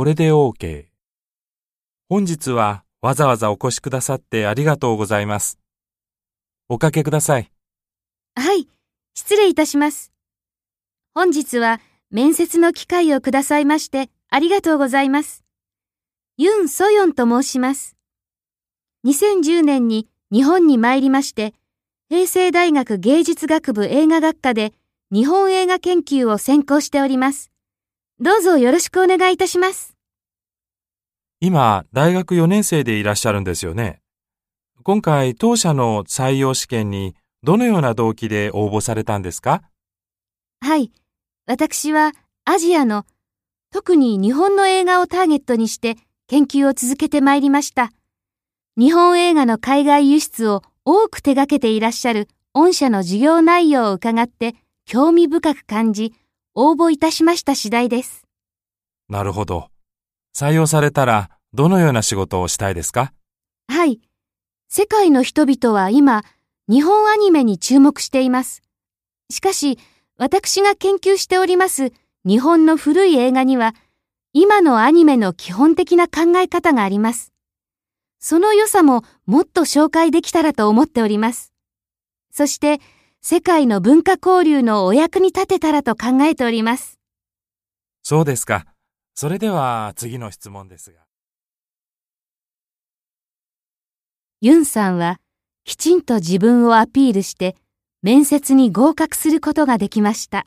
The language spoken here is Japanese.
これで OK。本日はわざわざお越しくださってありがとうございます。おかけください。はい、失礼いたします。本日は面接の機会をくださいましてありがとうございます。ユン・ソヨンと申します。2010年に日本に参りまして、平成大学芸術学部映画学科で日本映画研究を専攻しております。どうぞよろしくお願いいたします。今、大学4年生でいらっしゃるんですよね。今回、当社の採用試験にどのような動機で応募されたんですか？はい。私はアジアの、特に日本の映画をターゲットにして研究を続けてまいりました。日本映画の海外輸出を多く手掛けていらっしゃる御社の授業内容を伺って興味深く感じ、応募いたしました次第です。なるほど。採用されたらどのような仕事をしたいですか？はい。世界の人々は今、日本アニメに注目しています。しかし、私が研究しております日本の古い映画には、今のアニメの基本的な考え方があります。その良さももっと紹介できたらと思っております。そして、世界の文化交流のお役に立てたらと考えております。そうですか。それでは次の質問ですが。ユンさんは、きちんと自分をアピールして、面接に合格することができました。